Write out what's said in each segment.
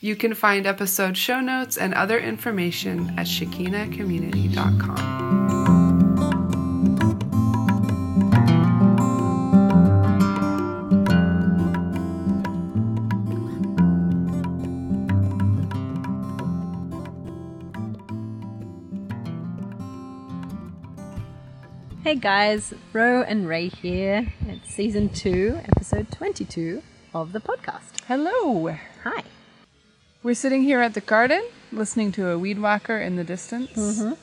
You can find episode show notes and other information at shekinahcommunity.com. Hey guys, Ro and Ray here. It's season two, episode 22 of the podcast. Hello! Hi. We're sitting here at the garden, listening to a weed whacker in the distance, mm-hmm.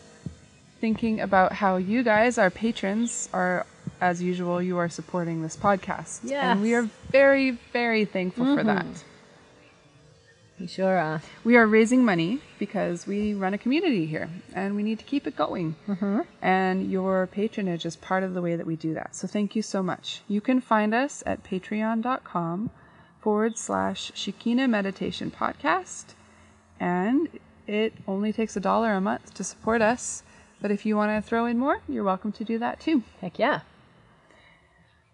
thinking about how you guys, our patrons, are, as usual, you are supporting this podcast. And we are very, very thankful for that. Mm-hmm. You sure are. We are raising money because we run a community here and we need to keep it going. Mm-hmm. And your patronage is part of the way that we do that. So thank you so much. You can find us at patreon.com forward slash Shekinah Meditation Podcast. And it only takes a dollar a month to support us. But if you want to throw in more, you're welcome to do that too. Heck yeah.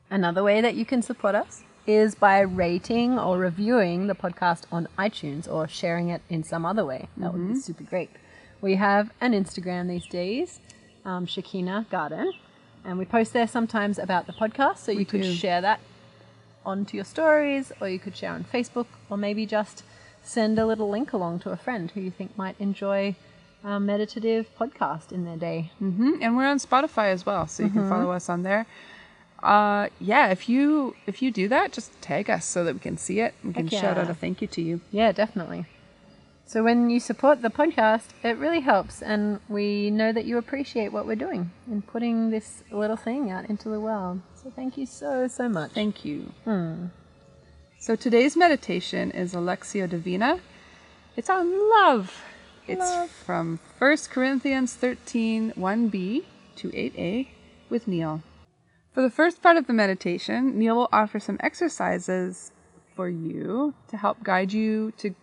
Another way that you can support us is by rating or reviewing the podcast on iTunes or sharing it in some other way. That would be super great. We have an Instagram these days, um, Shekinah Garden, and we post there sometimes about the podcast, so you could do. share that onto your stories, or you could share on Facebook, or maybe just send a little link along to a friend who you think might enjoy a meditative podcast in their day. hmm And we're on Spotify as well, so you can follow us on there. Uh, yeah, if you if you do that, just tag us so that we can see it. We can Heck shout out a thank you to you. Yeah, definitely. So when you support the podcast, it really helps, and we know that you appreciate what we're doing in putting this little thing out into the world. So thank you so so much. Thank you. Hmm. So today's meditation is a Lectio Divina. It's on love. It's Love. from 1 Corinthians 13, 1b to 8a with Neil. For the first part of the meditation, Neil will offer some exercises for you to help guide you to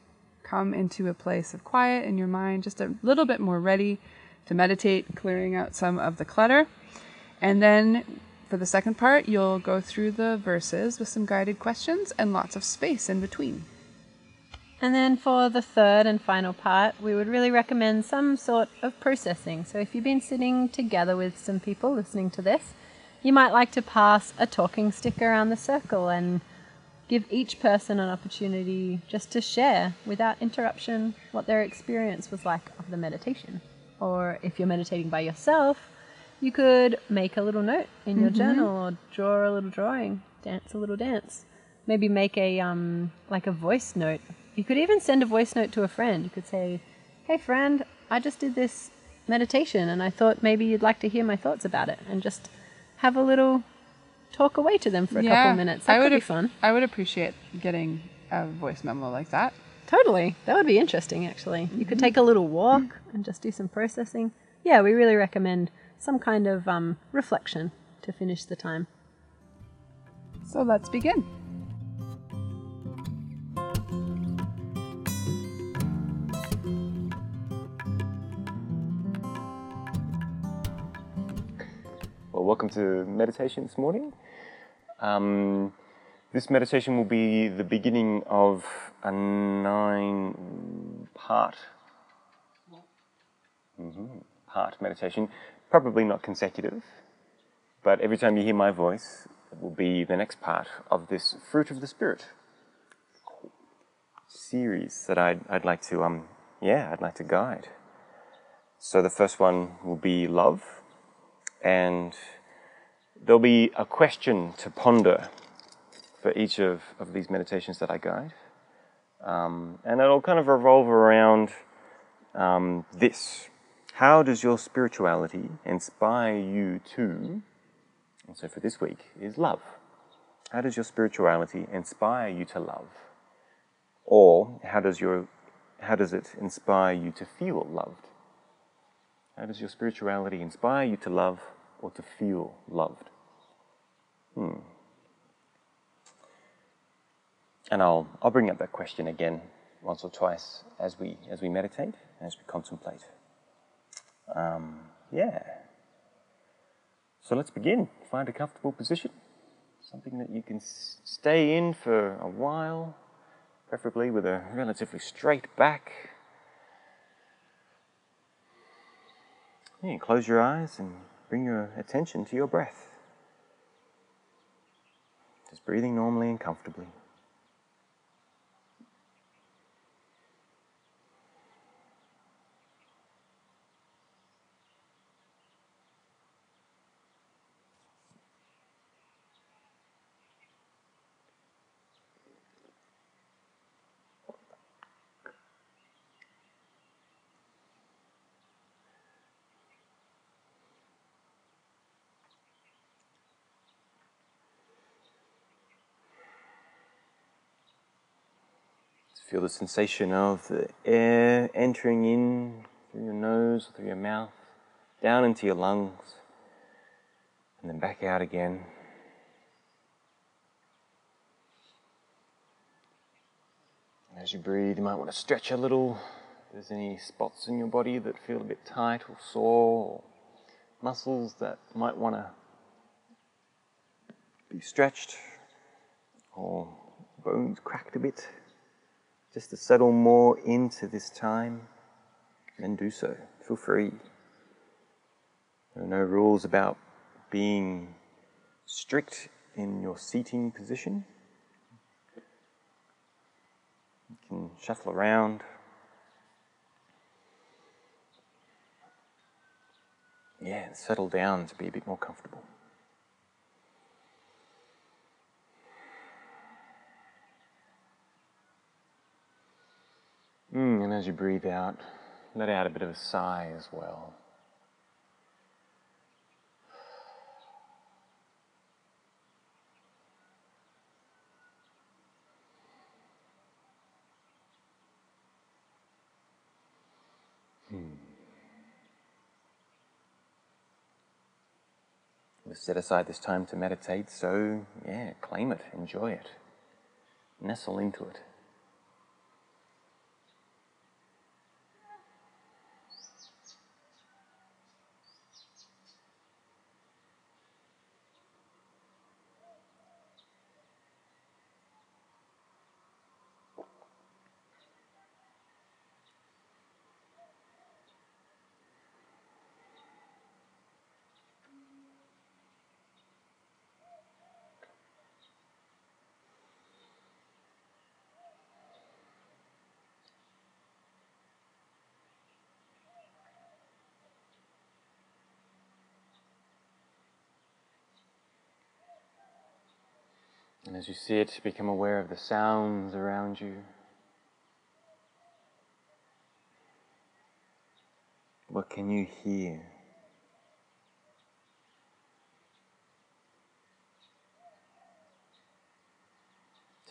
come into a place of quiet in your mind, just a little bit more ready to meditate, clearing out some of the clutter. And then for the second part, you'll go through the verses with some guided questions and lots of space in between. And then for the third and final part, we would really recommend some sort of processing. So if you've been sitting together with some people listening to this, you might like to pass a talking stick around the circle and give each person an opportunity just to share without interruption what their experience was like of the meditation. Or if you're meditating by yourself, you could make a little note in your journal or draw a little drawing, dance a little dance. Maybe make a um like a voice note. You could even send a voice note to a friend. You could say, "Hey friend, I just did this meditation and I thought maybe you'd like to hear my thoughts about it." And just have a little talk away to them for a couple of minutes. That I would be fun. I would appreciate getting a voice memo like that. Totally. That would be interesting, actually. You could take a little walk and just do some processing. Yeah, we really recommend some kind of um, reflection to finish the time. So let's begin. Welcome to meditation this morning. Um, this meditation will be the beginning of a nine part Mhm, part meditation. Probably not consecutive, but every time you hear my voice, it will be the next part of this fruit of the spirit series that I'd, I'd like to um yeah I'd like to guide. So the first one will be love and there'll be a question to ponder for each of, of these meditations that I guide. Um, and it'll kind of revolve around um, this. How does your spirituality inspire you to, and so for this week, is love. How does your spirituality inspire you to love? Or how does your how does it inspire you to feel loved? How does your spirituality inspire you to love or to feel loved? Hmm. And I'll, I'll bring up that question again once or twice as we, as we meditate, as we contemplate. Um, yeah. So let's begin. Find a comfortable position, something that you can stay in for a while, preferably with a relatively straight back. Yeah, close your eyes and bring your attention to your breath. Just breathing normally and comfortably. Feel the sensation of the air entering in through your nose, through your mouth, down into your lungs, and then back out again. As you breathe, you might want to stretch a little. If there's any spots in your body that feel a bit tight or sore, or muscles that might want to be stretched, or bones cracked a bit just to settle more into this time, then do so. Feel free. There are no rules about being strict in your seating position. You can shuffle around. Yeah, settle down to be a bit more comfortable. Mm, and as you breathe out, let out a bit of a sigh as well. Hmm. Set aside this time to meditate, so yeah, claim it, enjoy it, nestle into it. And as you sit, become aware of the sounds around you. What can you hear?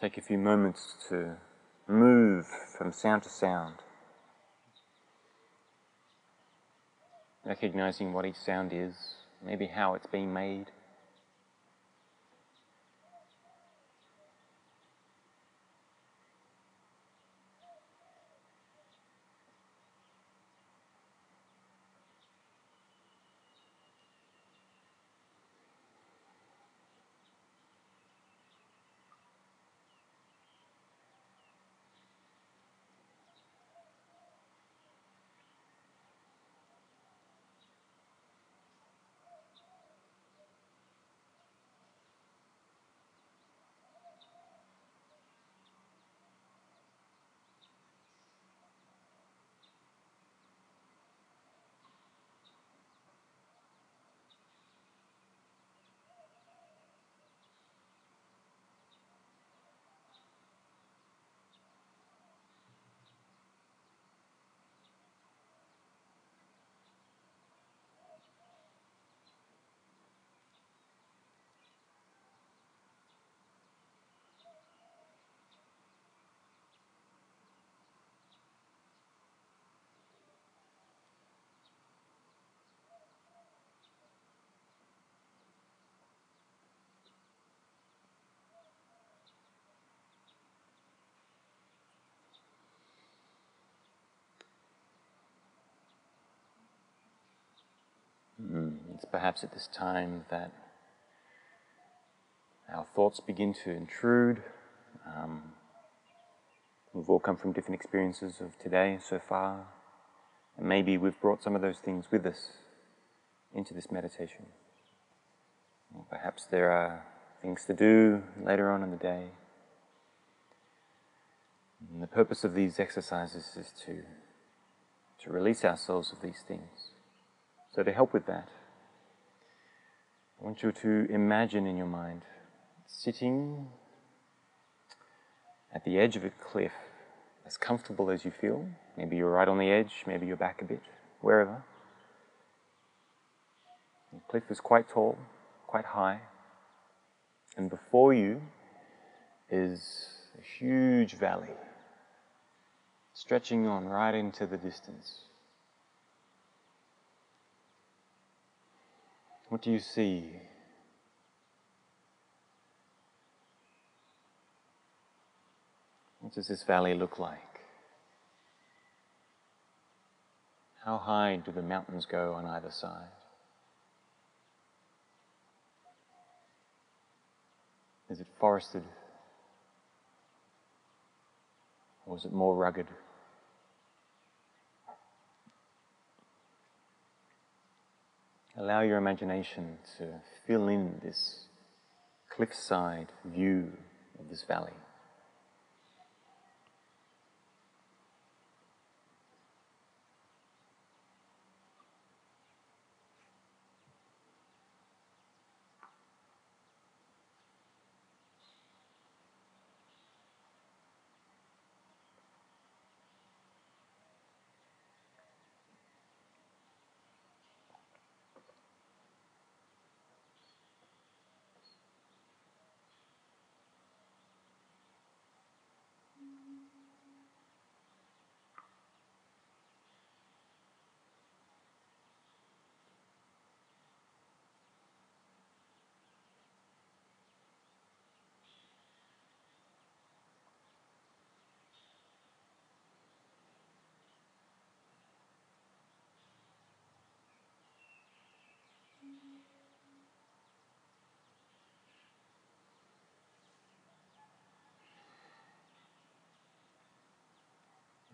Take a few moments to move from sound to sound, recognizing what each sound is, maybe how it's being made. It's perhaps at this time that our thoughts begin to intrude. Um, we've all come from different experiences of today so far, and maybe we've brought some of those things with us into this meditation. Or perhaps there are things to do later on in the day. And the purpose of these exercises is to, to release ourselves of these things. So, to help with that, I want you to imagine in your mind sitting at the edge of a cliff, as comfortable as you feel. Maybe you're right on the edge, maybe you're back a bit, wherever. The cliff is quite tall, quite high, and before you is a huge valley stretching on right into the distance. What do you see? What does this valley look like? How high do the mountains go on either side? Is it forested? Or is it more rugged? Allow your imagination to fill in this cliffside view of this valley.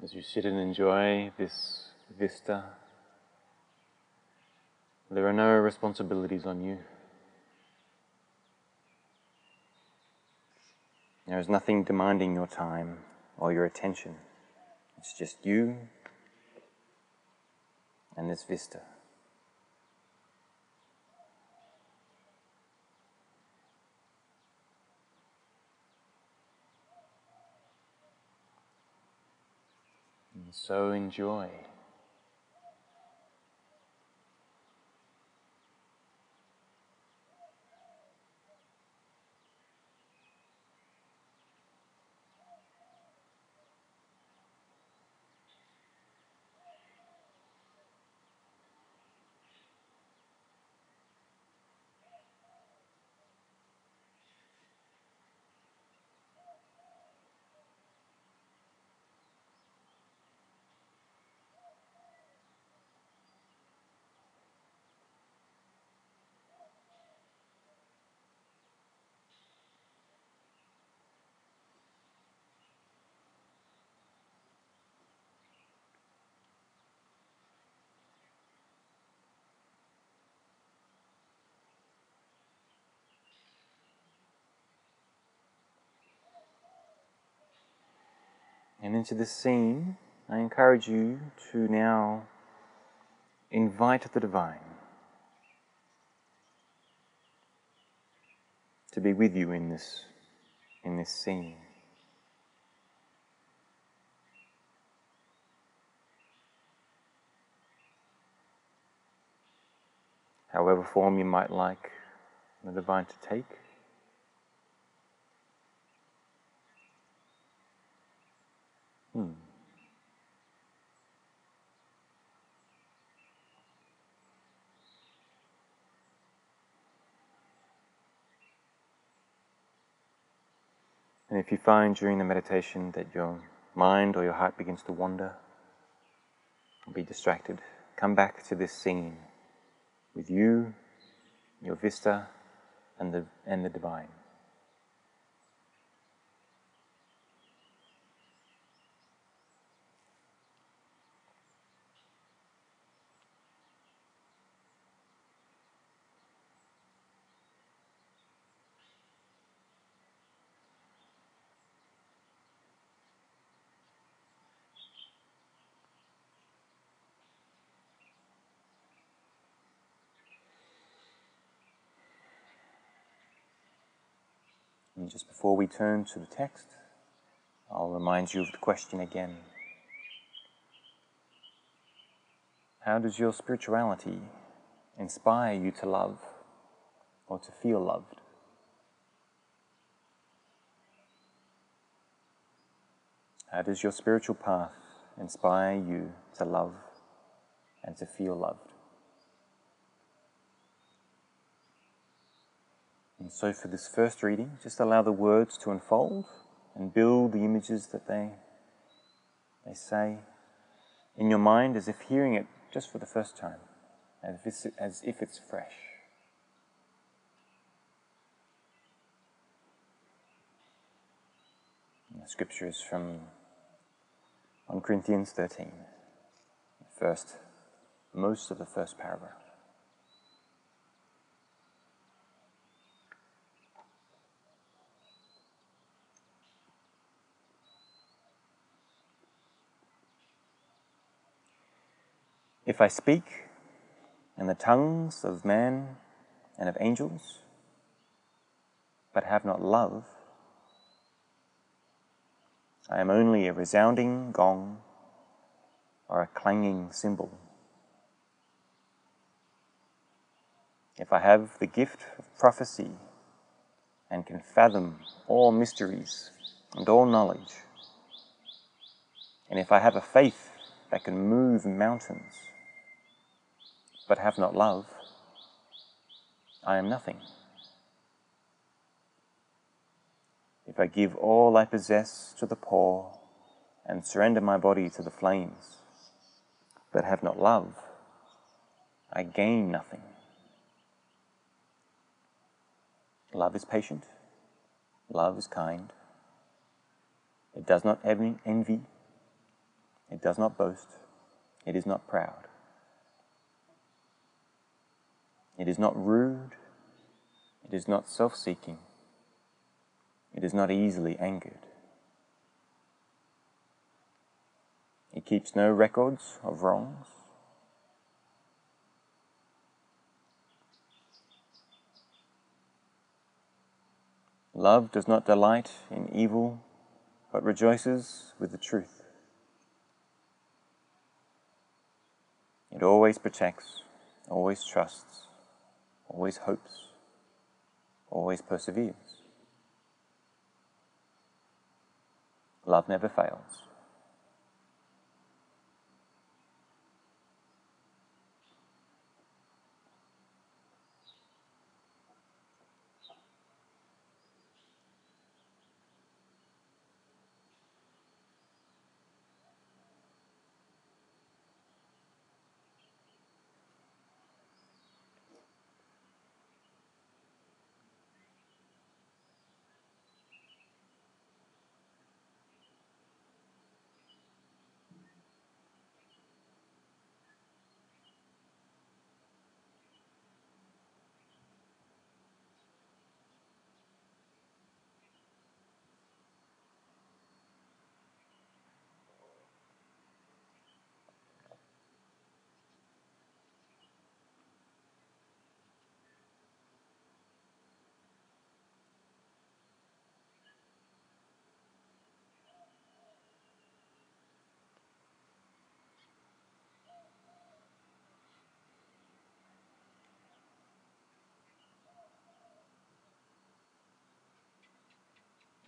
As you sit and enjoy this vista, there are no responsibilities on you. There is nothing demanding your time or your attention. It's just you and this vista. So enjoy. And into this scene, I encourage you to now invite the divine to be with you in this in this scene. However form you might like the divine to take. Hmm. And if you find during the meditation that your mind or your heart begins to wander, or be distracted, come back to this scene with you, your vista, and the, and the divine. And just before we turn to the text, I'll remind you of the question again. How does your spirituality inspire you to love or to feel loved? How does your spiritual path inspire you to love and to feel loved? And so, for this first reading, just allow the words to unfold and build the images that they, they say in your mind as if hearing it just for the first time, as if it's, as if it's fresh. The scripture is from 1 Corinthians 13, first, most of the first paragraph. If I speak in the tongues of man and of angels, but have not love, I am only a resounding gong or a clanging cymbal. If I have the gift of prophecy and can fathom all mysteries and all knowledge, and if I have a faith that can move mountains, but have not love, I am nothing. If I give all I possess to the poor and surrender my body to the flames, but have not love, I gain nothing. Love is patient, love is kind, it does not envy, it does not boast, it is not proud. It is not rude. It is not self seeking. It is not easily angered. It keeps no records of wrongs. Love does not delight in evil, but rejoices with the truth. It always protects, always trusts, always hopes, always perseveres. Love never fails.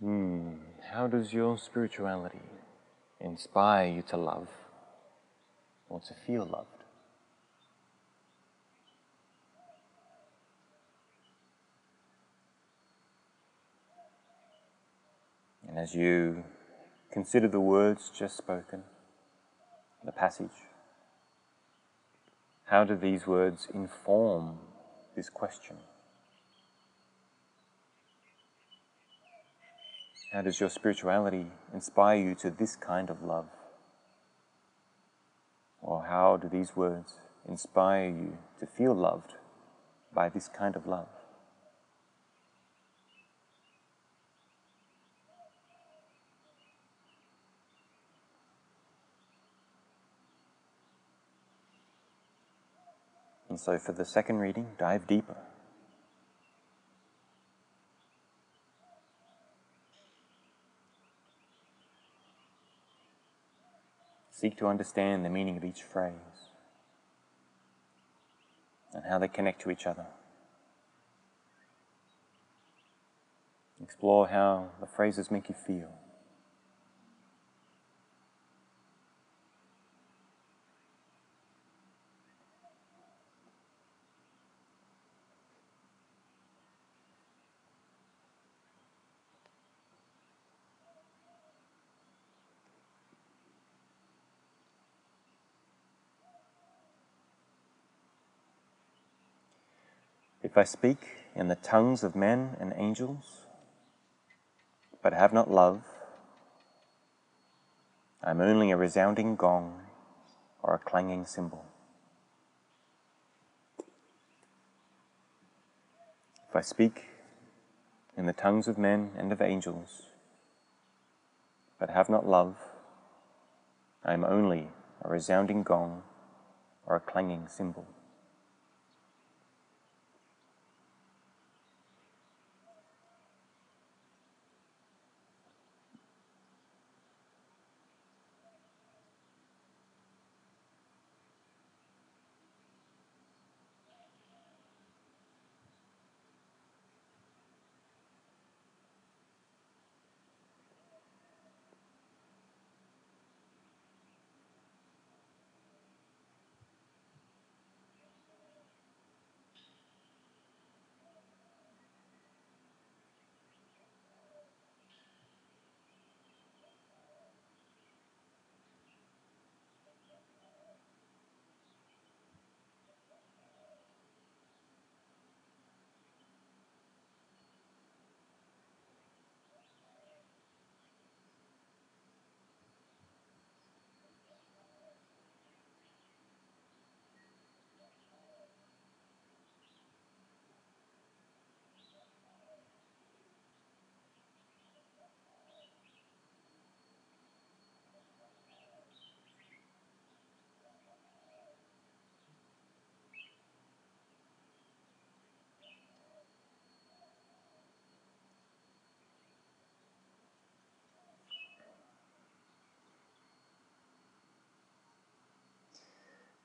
Hmm. How does your spirituality inspire you to love or to feel loved? And as you consider the words just spoken, the passage, how do these words inform this question? How does your spirituality inspire you to this kind of love? Or how do these words inspire you to feel loved by this kind of love? And so for the second reading, dive deeper. Seek to understand the meaning of each phrase and how they connect to each other. Explore how the phrases make you feel. If I speak in the tongues of men and angels, but have not love, I am only a resounding gong or a clanging cymbal. If I speak in the tongues of men and of angels, but have not love, I am only a resounding gong or a clanging cymbal.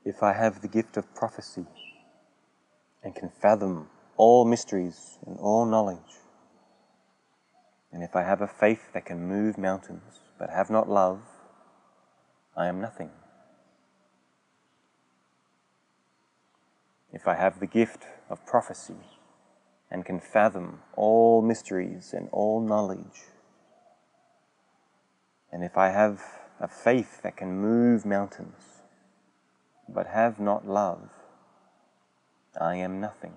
If I have the gift of prophecy and can fathom all mysteries and all knowledge, and if I have a faith that can move mountains but have not love, I am nothing. If I have the gift of prophecy and can fathom all mysteries and all knowledge, and if I have a faith that can move mountains but have not love, I am nothing.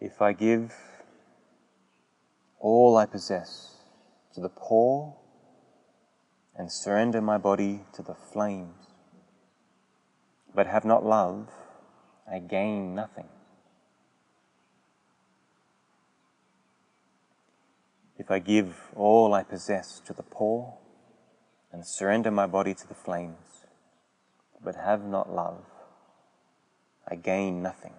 If I give all I possess to the poor and surrender my body to the flames, but have not love, I gain nothing. If I give all I possess to the poor and surrender my body to the flames, but have not love, I gain nothing.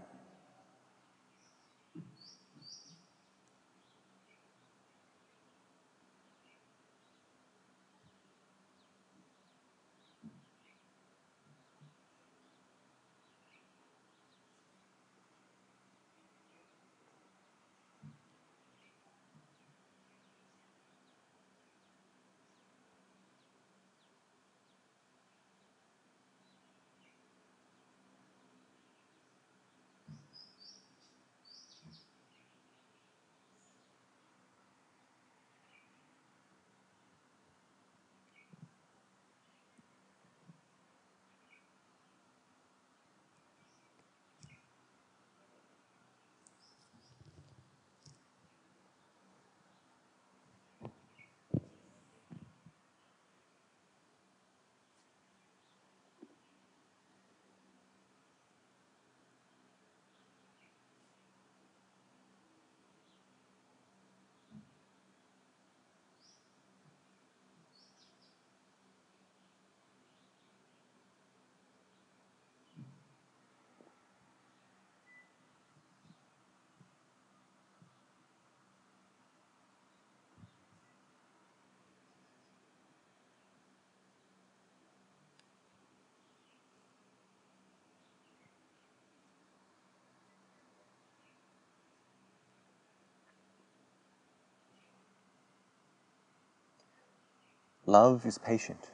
Love is patient.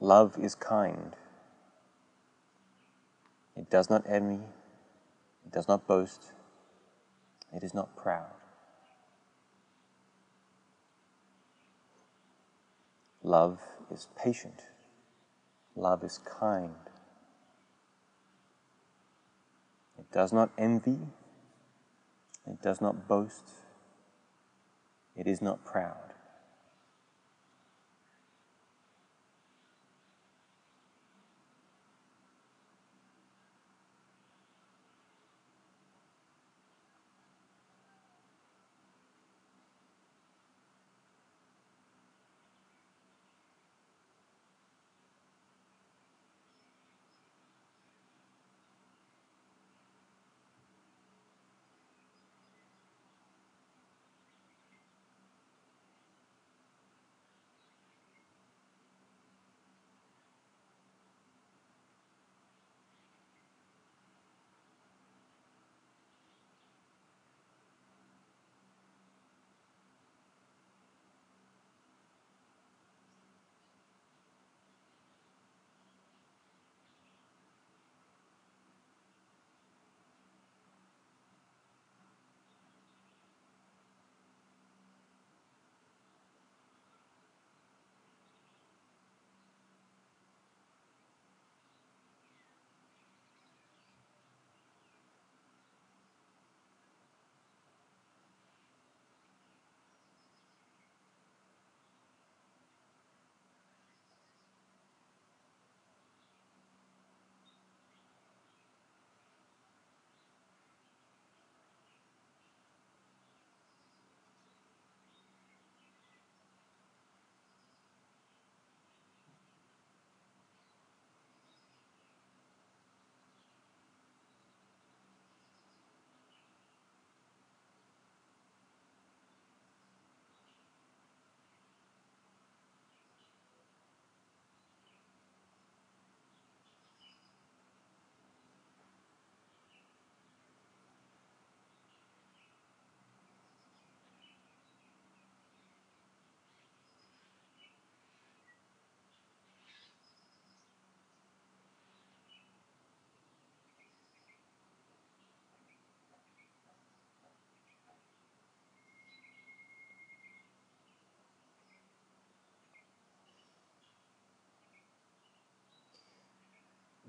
Love is kind. It does not envy. It does not boast. It is not proud. Love is patient. Love is kind. It does not envy. It does not boast. It is not proud.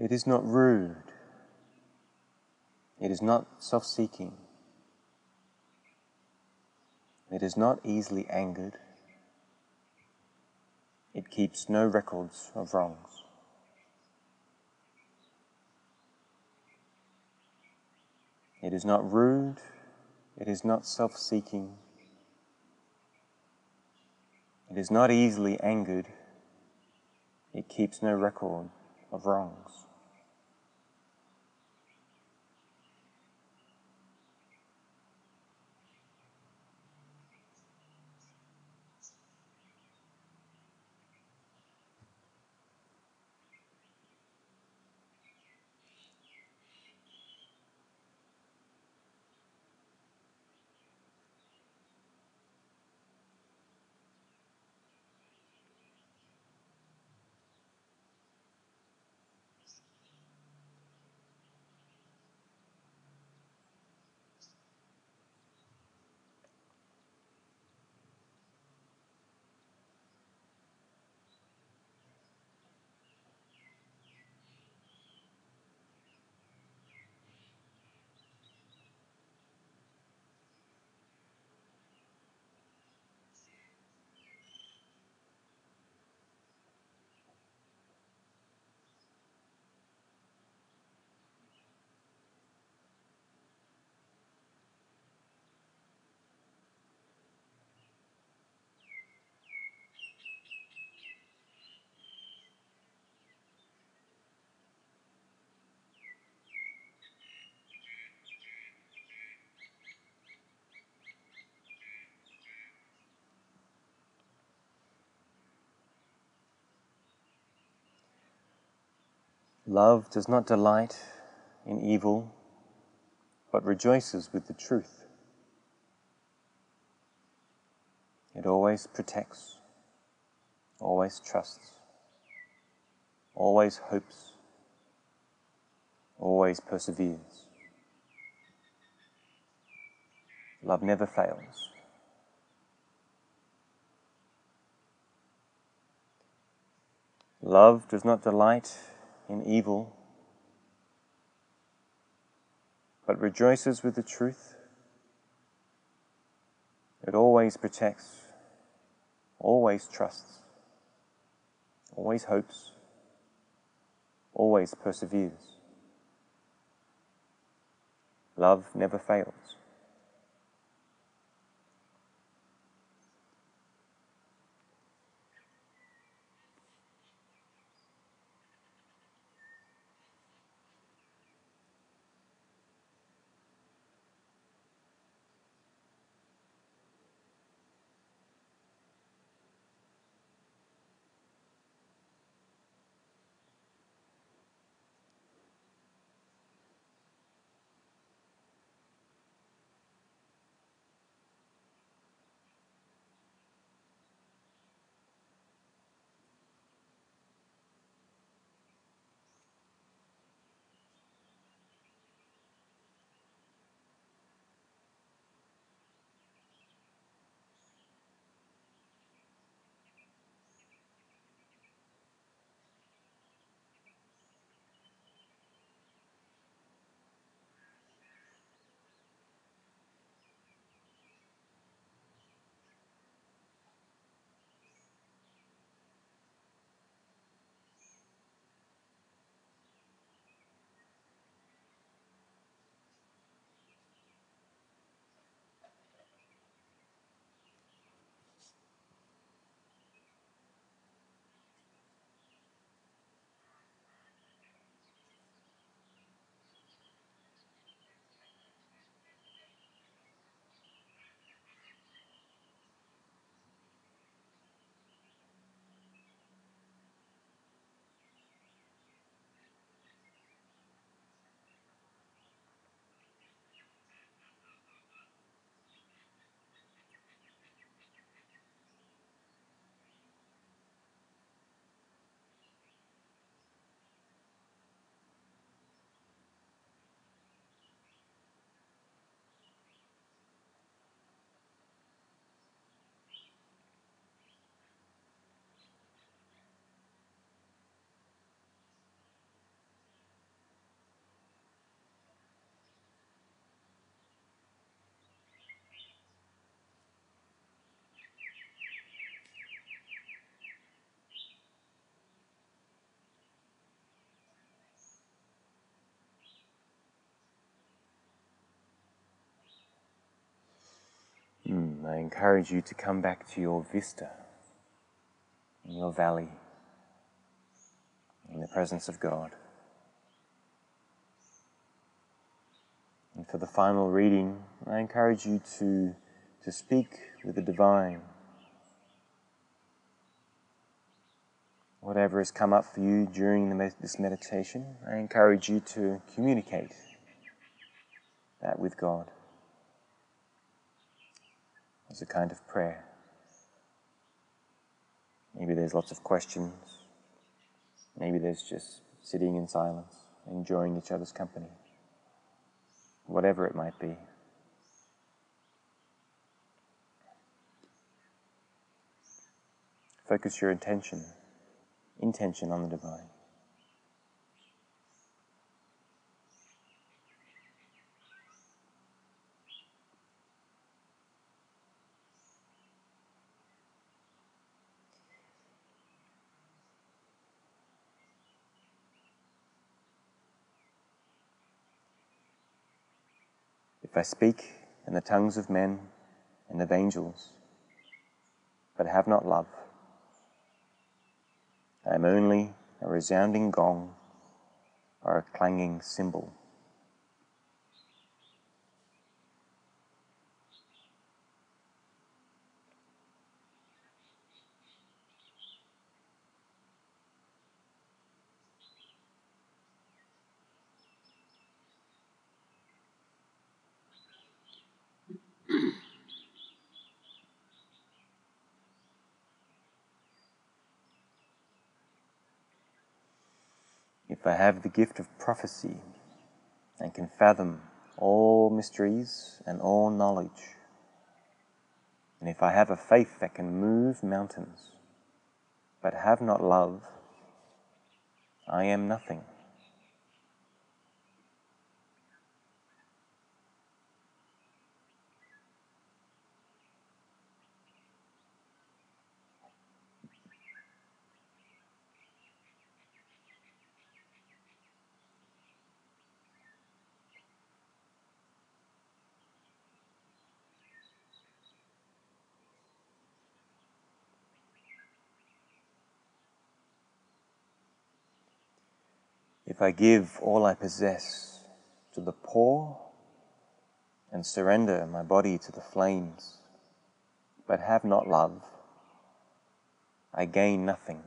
It is not rude. It is not self seeking. It is not easily angered. It keeps no records of wrongs. It is not rude. It is not self seeking. It is not easily angered. It keeps no record of wrongs. Love does not delight in evil, but rejoices with the truth. It always protects, always trusts, always hopes, always perseveres. Love never fails. Love does not delight in evil, but rejoices with the truth. It always protects, always trusts, always hopes, always perseveres. Love never fails. I encourage you to come back to your vista, in your valley, in the presence of God. And for the final reading, I encourage you to, to speak with the divine. Whatever has come up for you during this meditation, I encourage you to communicate that with God as a kind of prayer. Maybe there's lots of questions. Maybe there's just sitting in silence, enjoying each other's company. Whatever it might be. Focus your attention, intention on the divine. If I speak in the tongues of men and of angels, but have not love, I am only a resounding gong or a clanging cymbal. Have the gift of prophecy and can fathom all mysteries and all knowledge, and if I have a faith that can move mountains, but have not love, I am nothing. If I give all I possess to the poor and surrender my body to the flames, but have not love, I gain nothing.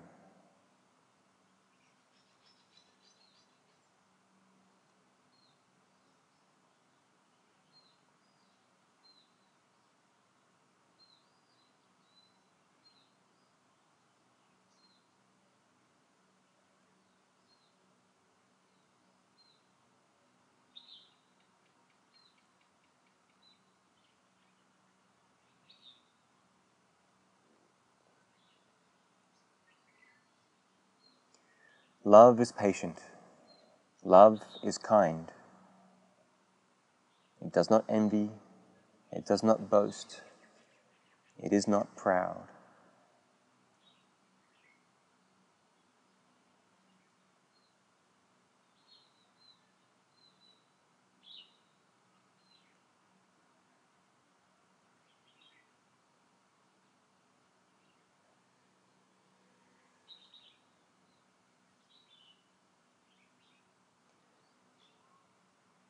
Love is patient. Love is kind. It does not envy. It does not boast. It is not proud.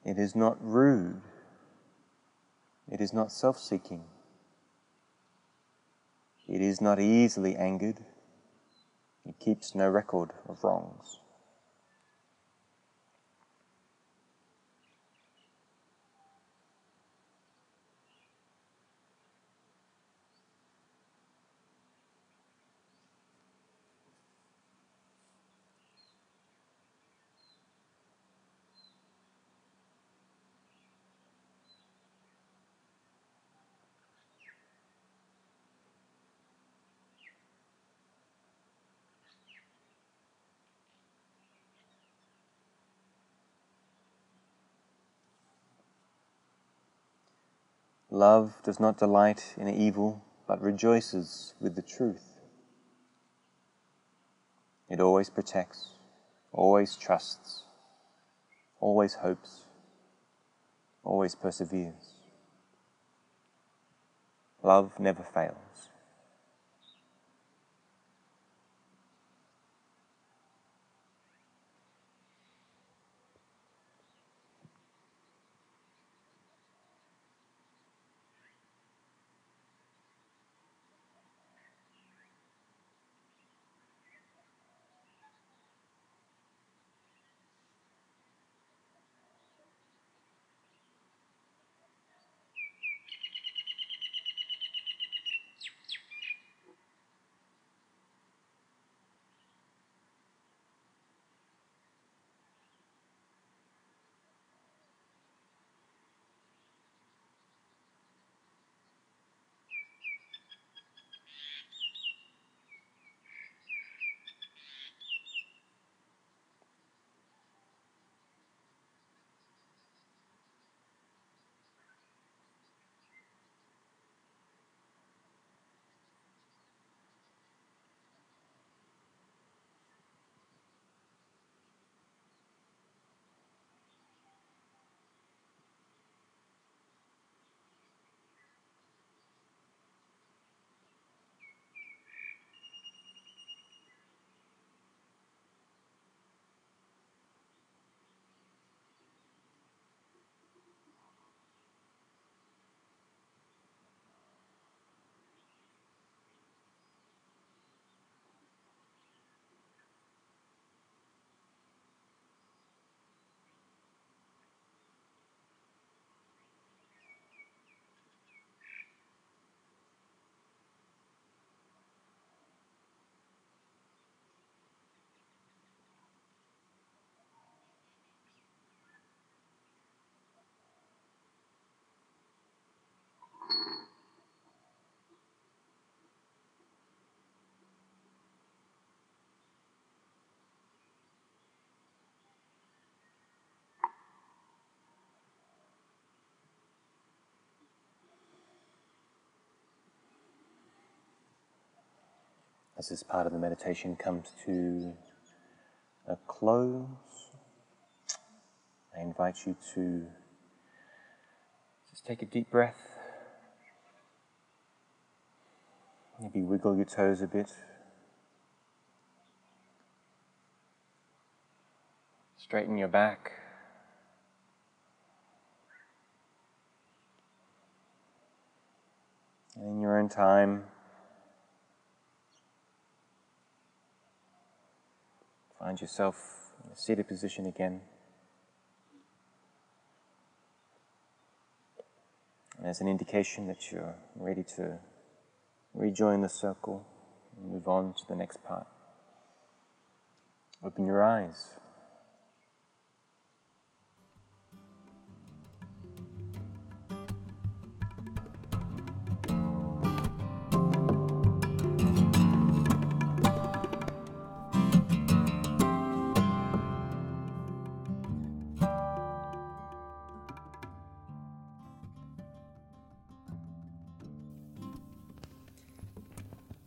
It is not rude. It is not self seeking. It is not easily angered. It keeps no record of wrongs. Love does not delight in evil, but rejoices with the truth. It always protects, always trusts, always hopes, always perseveres. Love never fails. As this part of the meditation comes to a close, I invite you to just take a deep breath. Maybe wiggle your toes a bit. Straighten your back. And in your own time, Find yourself in a seated position again. And as an indication that you're ready to rejoin the circle and move on to the next part, open your eyes.